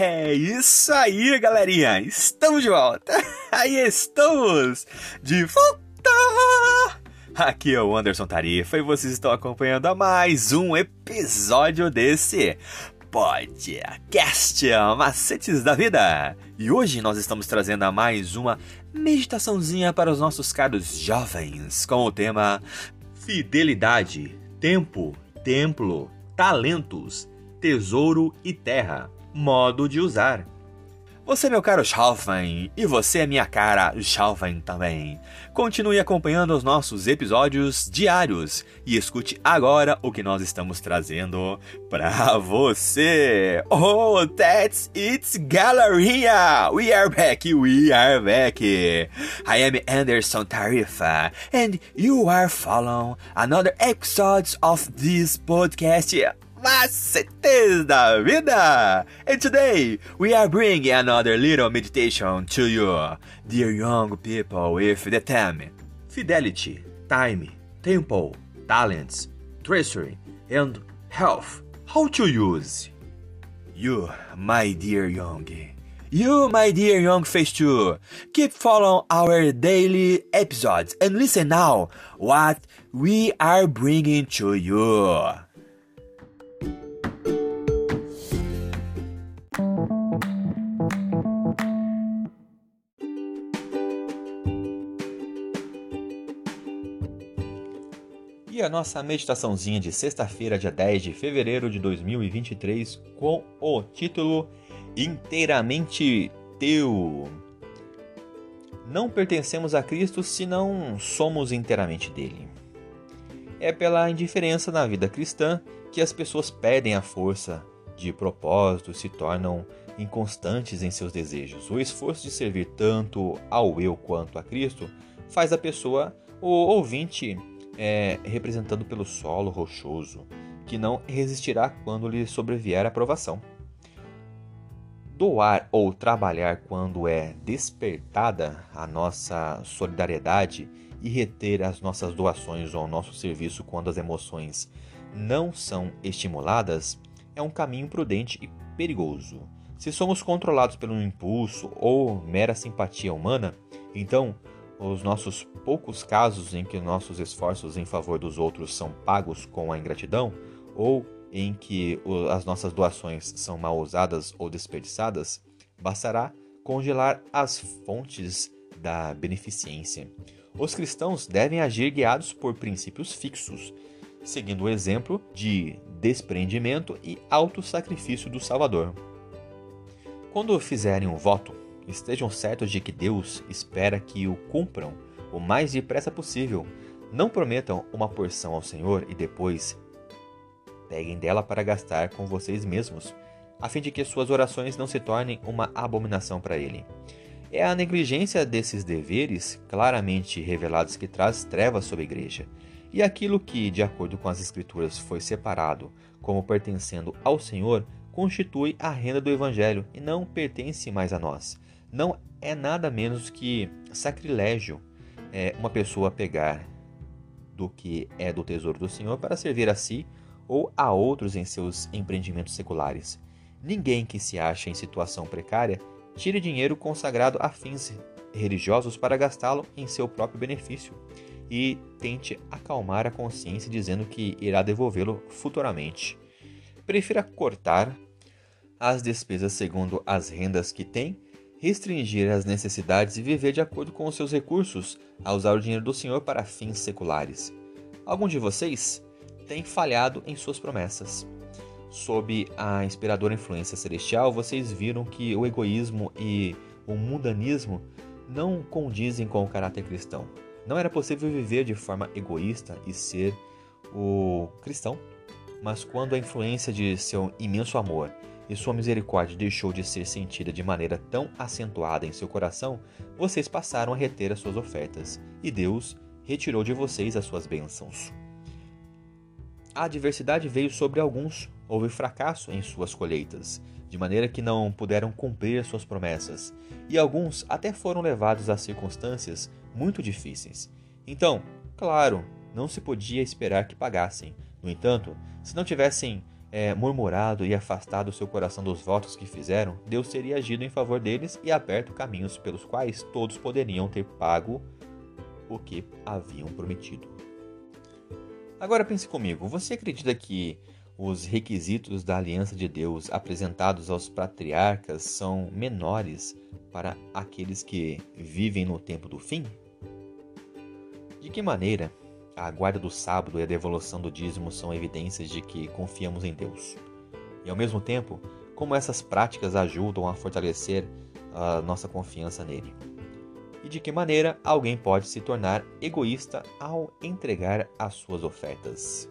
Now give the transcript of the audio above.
É isso aí, galerinha! Estamos de volta! Aí estamos! De volta! Aqui é o Anderson Tarifa e vocês estão acompanhando a mais um episódio desse podcast Macetes da Vida. E hoje nós estamos trazendo a mais uma meditaçãozinha para os nossos caros jovens com o tema Fidelidade, Tempo, Templo, Talentos, Tesouro e Terra. Modo de usar. Você, meu caro jovem, e você, minha cara jovem também. Continue acompanhando os nossos episódios diários e escute agora o que nós estamos trazendo para você. Oh, that's it, galerinha! We are back, we are back. I am Anderson Tarifa, and you are following another episode of this podcast macetes da vida! And today we are bringing another little meditation to you, dear young people, with the theme Fidelity, Time, Temple, Talents, Treasury, and Health. How to use? You, my dear young. You, my dear young face too, keep following our daily episodes and listen now what we are bringing to you. A nossa meditaçãozinha de sexta-feira, dia 10 de fevereiro de 2023, com o título Inteiramente Teu. Não pertencemos a Cristo se não somos inteiramente dele. É pela indiferença na vida cristã que as pessoas perdem a força de propósito, se tornam inconstantes em seus desejos. O esforço de servir tanto ao eu quanto a Cristo faz a pessoa, o ouvinte, é, representado pelo solo rochoso, que não resistirá quando lhe sobrevier a provação. Doar ou trabalhar quando é despertada a nossa solidariedade e reter as nossas doações ou nosso serviço quando as emoções não são estimuladas é um caminho prudente e perigoso. Se somos controlados pelo impulso ou mera simpatia humana, então os nossos poucos casos em que nossos esforços em favor dos outros são pagos com a ingratidão, ou em que as nossas doações são mal usadas ou desperdiçadas, bastará congelar as fontes da beneficência. Os cristãos devem agir guiados por princípios fixos, seguindo o exemplo de desprendimento e autossacrifício do Salvador. Quando fizerem um voto, estejam certos de que Deus espera que o cumpram o mais depressa possível. Não prometam uma porção ao Senhor e depois peguem dela para gastar com vocês mesmos, a fim de que suas orações não se tornem uma abominação para Ele. É a negligência desses deveres, claramente revelados, que traz trevas sobre a igreja. E aquilo que, de acordo com as Escrituras, foi separado como pertencendo ao Senhor, constitui a renda do Evangelho e não pertence mais a nós não é nada menos que sacrilégio é, uma pessoa pegar do que é do tesouro do Senhor para servir a si ou a outros em seus empreendimentos seculares. Ninguém que se acha em situação precária tire dinheiro consagrado a fins religiosos para gastá-lo em seu próprio benefício e tente acalmar a consciência dizendo que irá devolvê-lo futuramente. Prefira cortar as despesas segundo as rendas que tem restringir as necessidades e viver de acordo com os seus recursos, a usar o dinheiro do Senhor para fins seculares. Algum de vocês tem falhado em suas promessas. Sob a inspiradora influência celestial, vocês viram que o egoísmo e o mundanismo não condizem com o caráter cristão. Não era possível viver de forma egoísta e ser o cristão, mas quando a influência de seu imenso amor e sua misericórdia deixou de ser sentida de maneira tão acentuada em seu coração, vocês passaram a reter as suas ofertas, e Deus retirou de vocês as suas bênçãos. A adversidade veio sobre alguns, houve fracasso em suas colheitas, de maneira que não puderam cumprir as suas promessas, e alguns até foram levados a circunstâncias muito difíceis. Então, claro, não se podia esperar que pagassem. No entanto, se não tivessem é, murmurado e afastado seu coração dos votos que fizeram, Deus teria agido em favor deles e aberto caminhos pelos quais todos poderiam ter pago o que haviam prometido. Agora pense comigo, você acredita que os requisitos da aliança de Deus apresentados aos patriarcas são menores para aqueles que vivem no tempo do fim? De que maneira a guarda do sábado e a devolução do dízimo são evidências de que confiamos em Deus? E ao mesmo tempo, como essas práticas ajudam a fortalecer a nossa confiança nele? E de que maneira alguém pode se tornar egoísta ao entregar as suas ofertas?